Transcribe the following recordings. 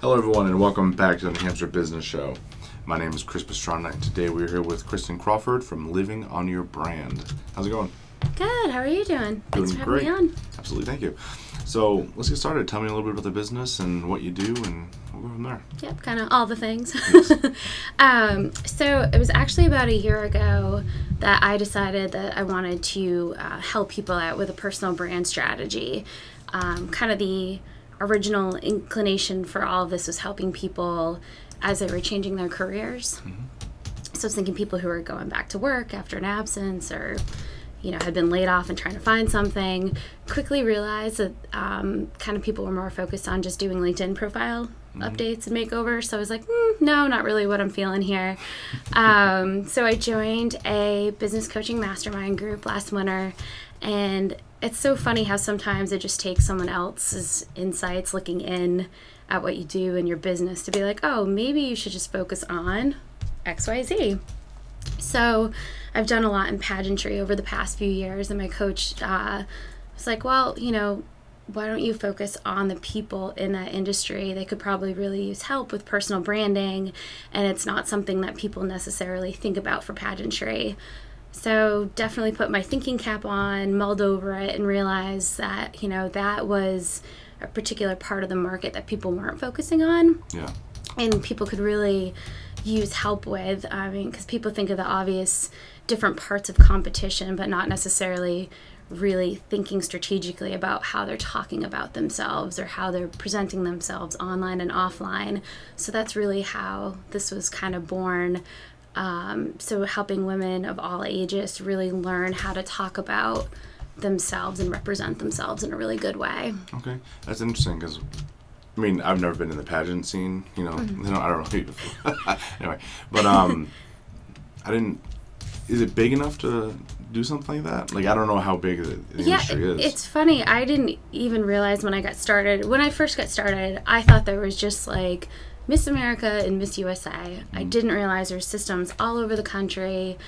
Hello, everyone, and welcome back to the New Hampshire Business Show. My name is Chris Pastrana, and today we're here with Kristen Crawford from Living on Your Brand. How's it going? Good. How are you doing? Thanks Doing for having me on. Absolutely, thank you. So let's get started. Tell me a little bit about the business and what you do, and we'll go from there. Yep, kind of all the things. um, so it was actually about a year ago that I decided that I wanted to uh, help people out with a personal brand strategy. Um, kind of the original inclination for all of this was helping people as they were changing their careers. So I was thinking people who are going back to work after an absence or you know had been laid off and trying to find something quickly realized that um, kind of people were more focused on just doing linkedin profile updates and makeovers so i was like mm, no not really what i'm feeling here. Um, so i joined a business coaching mastermind group last winter and it's so funny how sometimes it just takes someone else's insights looking in at what you do in your business to be like oh maybe you should just focus on xyz so I've done a lot in pageantry over the past few years, and my coach uh, was like, "Well, you know, why don't you focus on the people in that industry? They could probably really use help with personal branding, and it's not something that people necessarily think about for pageantry." So definitely put my thinking cap on, mulled over it, and realized that you know that was a particular part of the market that people weren't focusing on Yeah. and people could really use help with. I mean, because people think of the obvious different parts of competition, but not necessarily really thinking strategically about how they're talking about themselves or how they're presenting themselves online and offline. So that's really how this was kind of born. Um, so helping women of all ages really learn how to talk about themselves and represent themselves in a really good way. Okay, that's interesting because, I mean, I've never been in the pageant scene. You know, Mm-hmm. you know I don't know. anyway, but um, I didn't. Is it big enough to do something like that? Like, I don't know how big the, the industry is. It's funny. I didn't even realize when I got started. When I first got started, I thought there was just like Miss America and Miss USA. Mm-hmm. I didn't realize there's systems all over the country.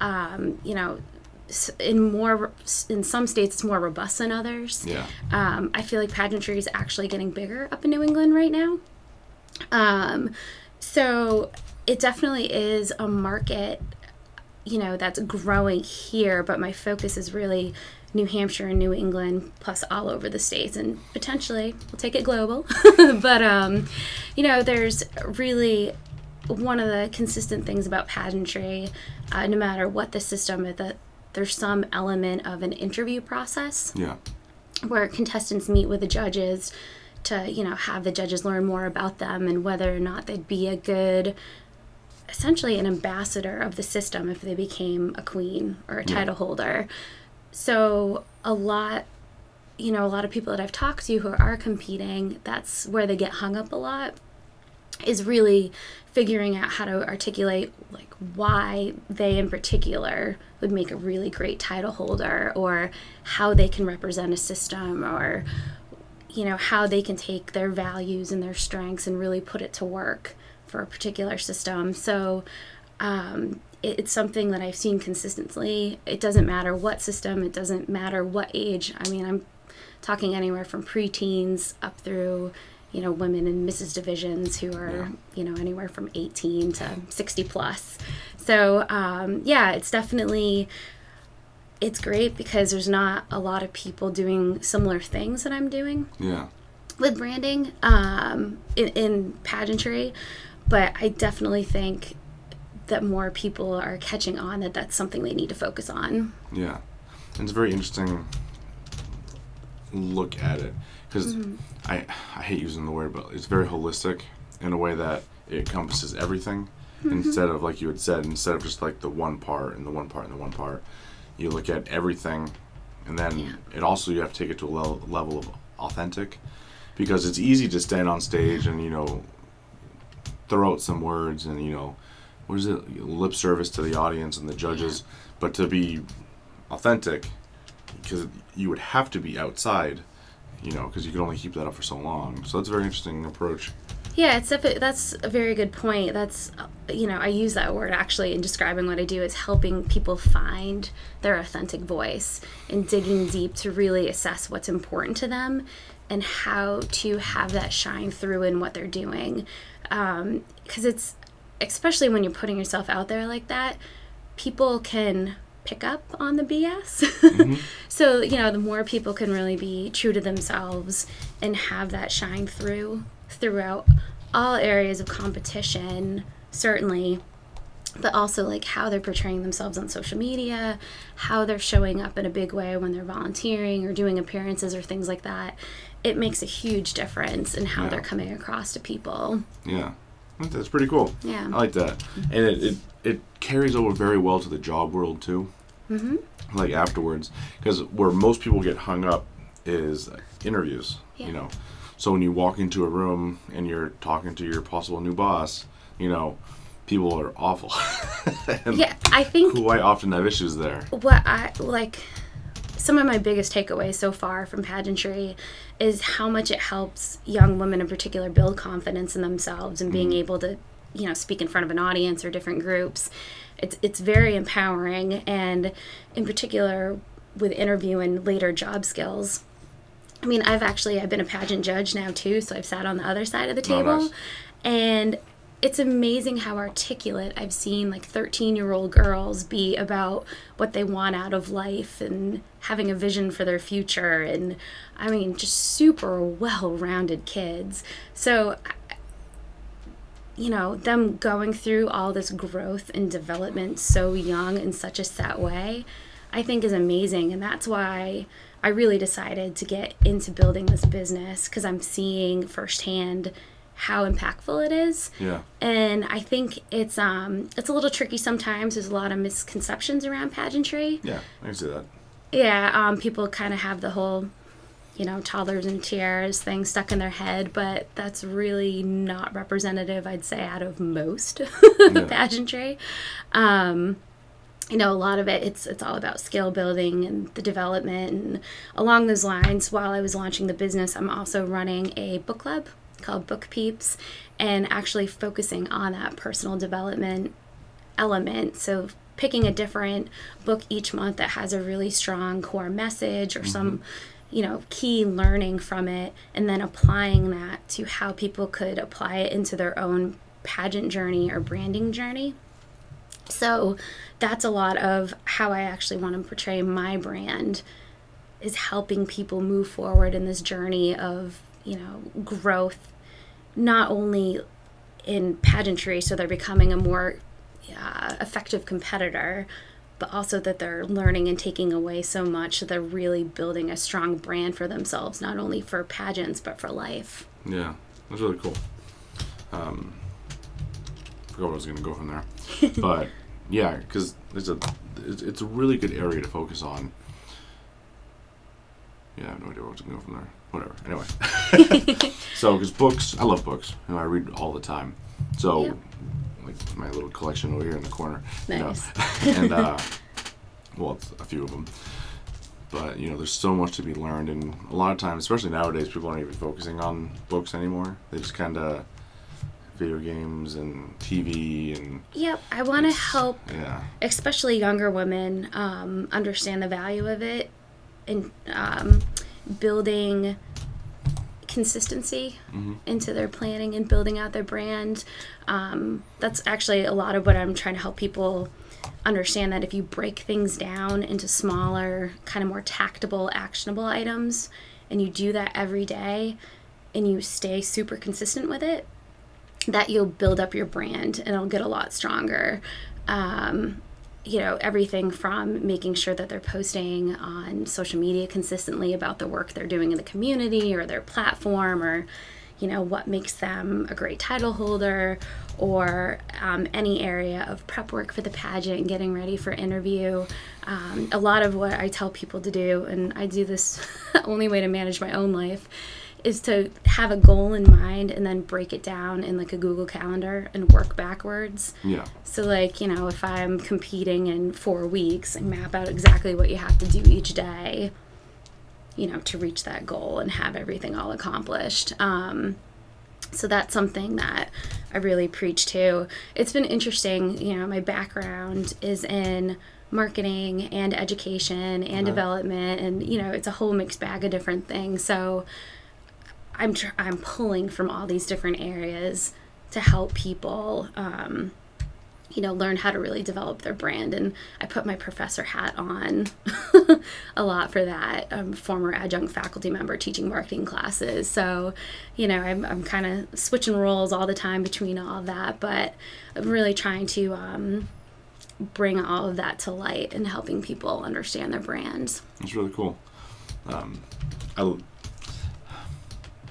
Um, you know, in more in some states it's more robust than others. yeah. Um, I feel like pageantry is actually getting bigger up in New England right now. Um, so it definitely is a market, you know, that's growing here, but my focus is really New Hampshire and New England, plus all over the states, and potentially we'll take it global. but, um, you know, there's really one of the consistent things about pageantry, uh, no matter what the system is, that there's some element of an interview process Yeah. where contestants meet with the judges to you know have the judges learn more about them and whether or not they'd be a good essentially an ambassador of the system if they became a queen or a title holder so a lot you know a lot of people that i've talked to who are competing that's where they get hung up a lot is really figuring out how to articulate like why they in particular would make a really great title holder or how they can represent a system or you know how they can take their values and their strengths and really put it to work for a particular system. So um, it, it's something that i've seen consistently it doesn't matter what system it doesn't matter what age i mean i'm talking anywhere from preteens up through you know women in mrs divisions who are Yeah. you know anywhere from 18 to 60 plus so um, yeah it's definitely it's great because there's not a lot of people doing similar things that i'm doing Yeah. with branding um, in, in pageantry, but I definitely think that more people are catching on that that's something they need to focus on. Yeah, and it's a very interesting look at it because mm-hmm. I I hate using the word, but it's very holistic in a way that it encompasses everything. Mm-hmm. Instead of like you had said, instead of just like the one part and the one part and the one part, you look at everything, and then it also you have to take it to a level, level of authentic because it's easy to stand on stage and you know throw out some words and you know what is it? Lip service to the audience and the judges. But to be authentic because you would have to be outside you know because you can only keep that up for so long. So that's a very interesting approach. Yeah, it's that's a very good point. That's you know I use that word actually in describing what I do is helping people find their authentic voice and digging deep to really assess what's important to them and how to have that shine through in what they're doing. Because um, it's, especially when you're putting yourself out there like that, people can pick up on the BS. Mm-hmm. so, you know, the more people can really be true to themselves and have that shine through throughout all areas of competition, certainly, but also like how they're portraying themselves on social media, how they're showing up in a big way when they're volunteering or doing appearances or things like that. It makes a huge difference in how yeah. they're coming across to people. Yeah. That's pretty cool. Yeah. I like that. And it, it, it carries over very well to the job world too mm-hmm. like afterwards, because where most people get hung up is interviews. Yeah. You know, so when you walk into a room and you're talking to your possible new boss, you know, people are awful. yeah, I think who I often have issues there. What I like some of my biggest takeaways so far from pageantry is how much it helps young women in particular build confidence in themselves and being mm-hmm. able to you know speak in front of an audience or different groups it's it's very empowering and in particular with interview and later job skills i mean i've actually i've been a pageant judge now too so i've sat on the other side of the table oh, nice. and it's amazing how articulate I've seen like 13 year old girls be about what they want out of life and having a vision for their future. And I mean, just super well rounded kids. So you know, them going through all this growth and development so young in such a set way, I think is amazing. And that's why I really decided to get into building this business because I'm seeing firsthand how impactful it is. Yeah. And I think it's um it's a little tricky sometimes. There's a lot of misconceptions around pageantry. Yeah, I can see that. Yeah, um, people kind of have the whole you know, toddlers and tiaras thing stuck in their head, but that's really not representative, I'd say, out of most yeah. pageantry. Um, you know, a lot of it, it's it's all about skill building and the development. And along those lines, while I was launching the business, I'm also running a book club called Book Peeps, and actually focusing on that personal development element. So picking a different book each month that has a really strong core message or mm-hmm. some you know, key learning from it and then applying that to how people could apply it into their own pageant journey or branding journey. So that's a lot of how I actually want to portray my brand is helping people move forward in this journey of, you know, growth not only in pageantry so they're becoming a more uh, effective competitor, but also that they're learning and taking away so much that they're really building a strong brand for themselves, not only for pageants but for life. Yeah, that's really cool. Um, I forgot where I was going to go from there, but yeah, because it's a it's, a really good area to focus on. Yeah, I have no idea where I was going to go from there. Whatever. Anyway, so because books, I love books. You know, I read all the time. So yeah like my little collection over here in the corner. Nice. You know? and uh, well, a few of them. But you know, there's so much to be learned, and a lot of times, especially nowadays, people aren't even focusing on books anymore. They just kind of video games and TV and. Yep, I want to help, yeah. especially younger women, um, understand the value of it, and um, building consistency mm-hmm. into their planning and building out their brand. Um, that's actually a lot of what I'm trying to help people understand that if you break things down into smaller, kind of more tactable, actionable items, and you do that every day and you stay super consistent with it, that you'll build up your brand and it'll get a lot stronger. Um, you know everything from making sure that they're posting on social media consistently about the work they're doing in the community or their platform or you know what makes them a great title holder or um, any area of prep work for the pageant getting ready for interview. Um, a lot of what i tell people to do and i do this only way to manage my own life is to have a goal in mind and then break it down in like a Google Calendar and work backwards. Yeah. So like, you know, if I'm competing in 4 weeks and map out exactly what you have to do each day, you know, to reach that goal and have everything all accomplished. Um, so that's something that I really preach to. It's been interesting, you know, my background is in marketing and education and development and you know, it's a whole mixed bag of different things. So I'm tr- I'm pulling from all these different areas to help people um, you know learn how to really develop their brand. And i put my professor hat on a lot for that i'm a former adjunct faculty member teaching marketing classes. So you know i'm, I'm kind of switching roles all the time between all that but i'm really trying to um, bring all of that to light and helping people understand their brands. That's really cool. Um, I,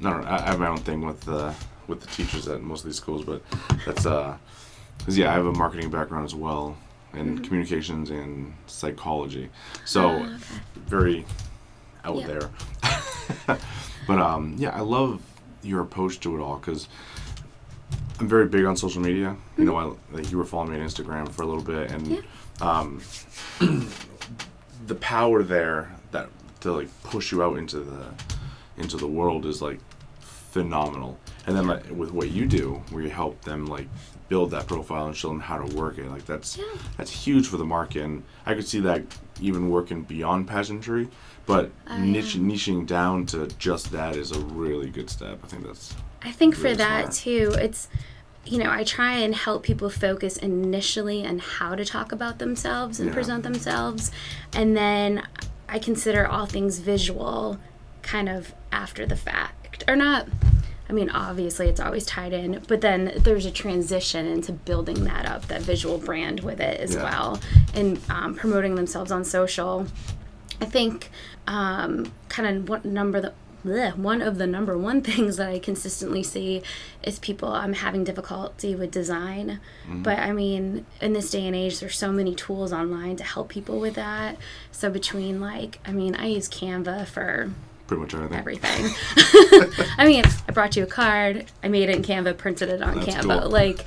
I don't know. I, have my own thing with the with the teachers at most of these schools, but that's uh, cause yeah, I have a marketing background as well, in communications and psychology, so Ah, okay. very out Yeah. there. but um, yeah, I love your approach to it all because I'm very big on social media. You know, I, like you were following me on Instagram for a little bit, and Yeah. um, the power there that to like push you out into the into the world is like phenomenal. And then like with what you do, where you help them like build that profile and show them how to work it, like that's Yeah. that's huge for the market. And I could see that even working beyond pageantry, but Oh, niche, yeah. niching down to just that is a really good step. I think that's I think for that smart. too, it's you know, I try and help people focus initially on how to talk about themselves and Yeah. present themselves. And then I consider all things visual kind of after the fact. Or not I mean, obviously it's always tied in, but then there's a transition into building that up, that visual brand with it as Yeah. well, and um, promoting themselves on social. I think um, kind of what number the bleh, one of the number one things that I consistently see is people I'm having difficulty with design. But I mean, in this day and age, there's so many tools online to help people with that. So between like, I mean, I use Canva for pretty much everything. everything. I mean, I brought you a card. I made it in Canva, printed it on That's Canva. cool. Like,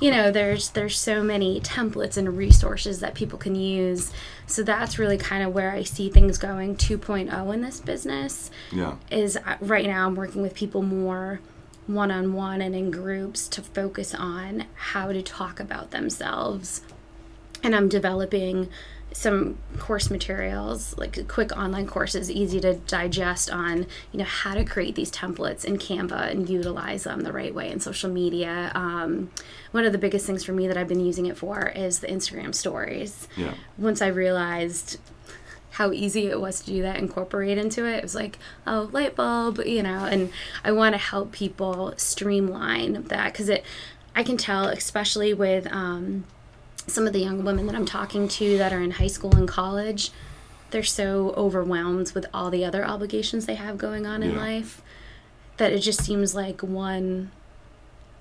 you know, there's there's so many templates and resources that people can use. So that's really kind of where I see things going 2.0 in this business. Yeah. Is uh, right now I'm working with people more one on one and in groups to focus on how to talk about themselves and I'm developing some course materials, like quick online courses, easy to digest on, you know, how to create these templates in Canva and utilize them the right way in social media. Um, one of the biggest things for me that I've been using it for is the Instagram stories. Yeah. Once I realized how easy it was to do that, incorporate into it, it was like, oh, light bulb, you know, and I want to help people streamline that because it, I can tell, especially with, um, some of the young women that I'm talking to that are in high school and college, they're so overwhelmed with all the other obligations they have going on in life that it just seems like one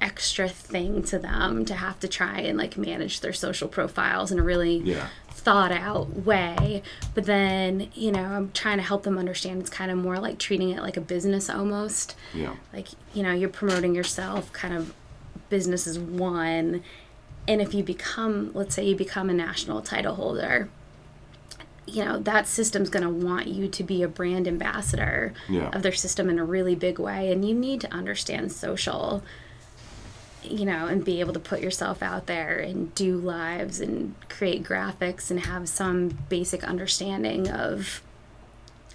extra thing to them to have to try and like manage their social profiles in a really Yeah. thought out way. But then, you know, I'm trying to help them understand it's kind of more like treating it like a business almost Yeah. like you know you're promoting yourself kind of business is one and if you become let's say you become a national title holder you know that system's going to want you to be a brand ambassador Yeah. of their system in a really big way and you need to understand social you know and be able to put yourself out there and do lives and create graphics and have some basic understanding of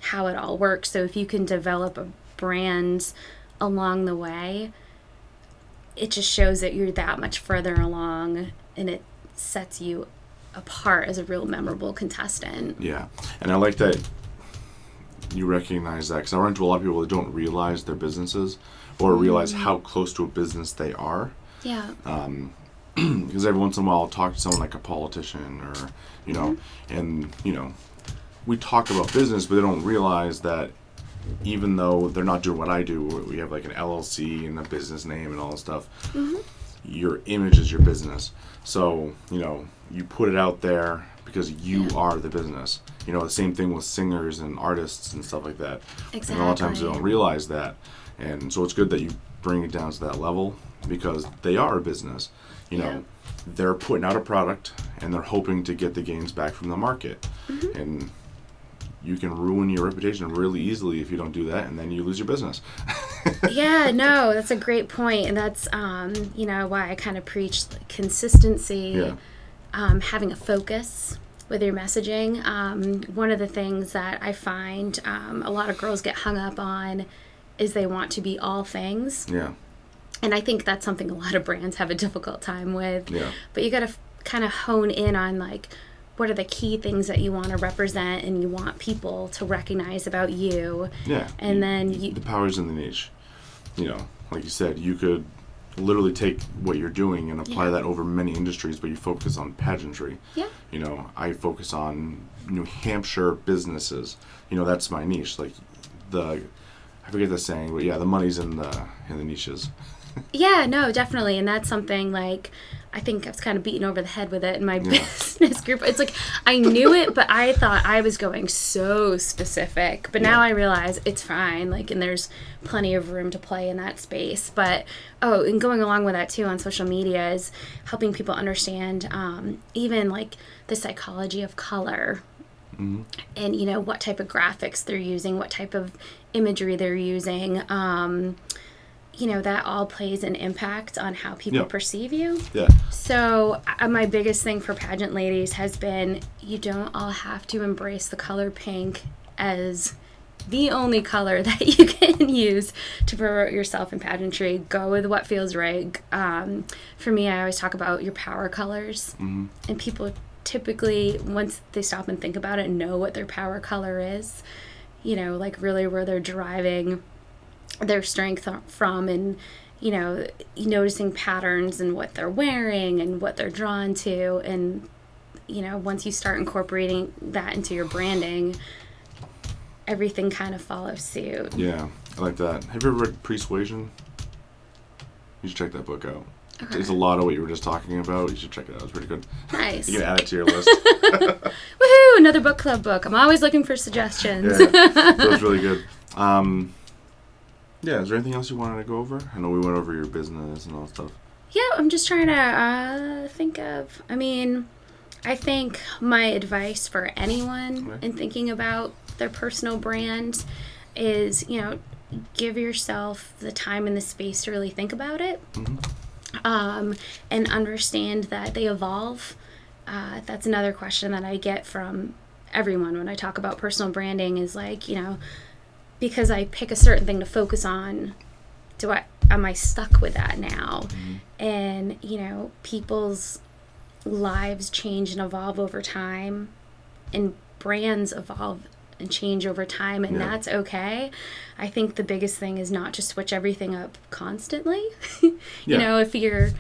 how it all works so if you can develop a brand along the way it just shows that you're that much further along and it sets you apart as a real memorable contestant. Yeah, and I like that you recognize that because I run into a lot of people that don't realize their businesses or realize mm-hmm. how close to a business they are. yeah. Um, because every once in a while, I'll talk to someone like a politician or, you know, mm-hmm. and, you know, we talk about business, but they don't realize that even though they're not doing what I do, we have like an LLC and a business name and all this stuff, your image is your business. So, you know, you put it out there because you Yeah. are the business. You know, the same thing with singers and artists and stuff like that. And a lot of times they don't realize that. And so it's good that you bring it down to that level because they are a business. You know, Yeah. they're putting out a product and they're hoping to get the gains back from the market. Mm-hmm. And you can ruin your reputation really easily if you don't do that and then you lose your business. yeah no that's a great point and that's um, you know why i kind of preach consistency Yeah. um, having a focus with your messaging um, one of the things that i find um, a lot of girls get hung up on is they want to be all things. Yeah. And I think that's something a lot of brands have a difficult time with. Yeah. But you got to f- kind of hone in on like what are the key things that you want to represent and you want people to recognize about you. Yeah. And then you the power's in the niche. You know, like you said, you could literally take what you're doing and apply Yeah. that over many industries, but you focus on pageantry. Yeah. You know, I focus on New Hampshire businesses. You know, that's my niche. Like the I forget the saying, but yeah, the money's in the in the niches. Yeah, no, definitely. And that's something like I think I was kind of beaten over the head with it in my Yeah. business group. It's like I knew it, but I thought I was going so specific. But now Yeah. I realize it's fine. Like, and there's plenty of room to play in that space. But oh, and going along with that too on social media is helping people understand um, even like the psychology of color and you know what type of graphics they're using, what type of imagery they're using. Um, you know that all plays an impact on how people Yeah. perceive you. Yeah. So uh, my biggest thing for pageant ladies has been you don't all have to embrace the color pink as the only color that you can use to promote yourself in pageantry. Go with what feels right. Um, for me, I always talk about your power colors, Mm-hmm. and people typically once they stop and think about it, know what their power color is. You know, like really where they're deriving their strength from and you know noticing patterns and what they're wearing and what they're drawn to and you know once you start incorporating that into your branding everything kind of follows suit Yeah. I like that. Have you ever read Persuasion? You should check that book out. It's a lot of what you were just talking about. You should check it out. It's pretty good. nice You can add it to your list. woohoo another book club book i'm always looking for suggestions Yeah, so it's really good. Um, yeah, is there anything else you wanted to go over? I know we went over your business and all that stuff. Yeah, I'm just trying to uh, think of. I mean, I think my advice for anyone Okay. in thinking about their personal brand is, you know, give yourself the time and the space to really think about it um, and understand that they evolve. Uh, that's another question that I get from everyone when I talk about personal branding is like, you know, because I pick a certain thing to focus on, do I am I stuck with that now? Mm-hmm. And you know, people's lives change and evolve over time, and brands evolve and change over time, and Yeah. that's okay. I think the biggest thing is not to switch everything up constantly. you Yeah. know, if you're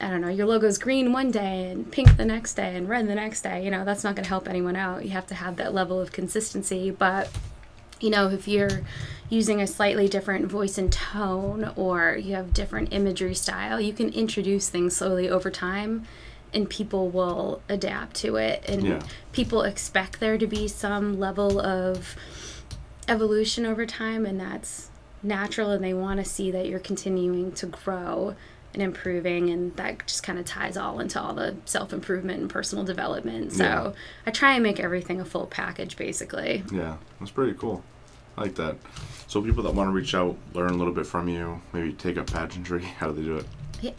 I don't know, your logo's green one day and pink the next day and red the next day, you know, that's not going to help anyone out. You have to have that level of consistency. But, you know, if you're using a slightly different voice and tone or you have different imagery style, you can introduce things slowly over time and people will adapt to it. And Yeah. people expect there to be some level of evolution over time, and that's natural. And they want to see that you're continuing to grow and improving, and that just kind of ties all into all the self improvement and personal development. So Yeah. I try and make everything a full package, basically. Yeah, that's pretty cool. I like that. So people that want to reach out, learn a little bit from you, maybe take up pageantry, how do they do it?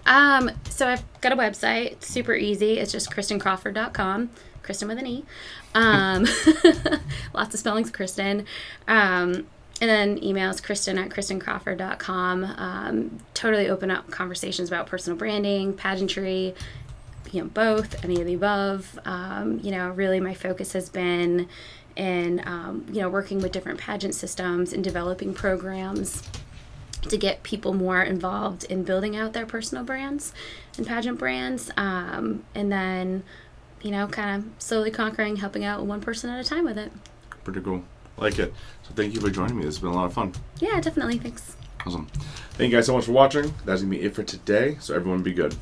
Um, so I've got a website, super easy. It's just kristencrawford.com. Kristen with an E. Um, lots of spellings, Kristen. Um, and then emails Kristen at kristencrawford.com. Um, totally open up conversations about personal branding, pageantry, you know, both, any of the above. Um, you know, really my focus has been in, um, you know, working with different pageant systems and developing programs to get people more involved in building out their personal brands and pageant brands. Um, and then, you know, kind of slowly conquering, helping out one person at a time with it. Pretty cool. Like it. So thank you for joining me. This has been a lot of fun. Yeah, definitely. Thanks. Awesome. Thank you guys so much for watching. That's going to be it for today. So everyone be good.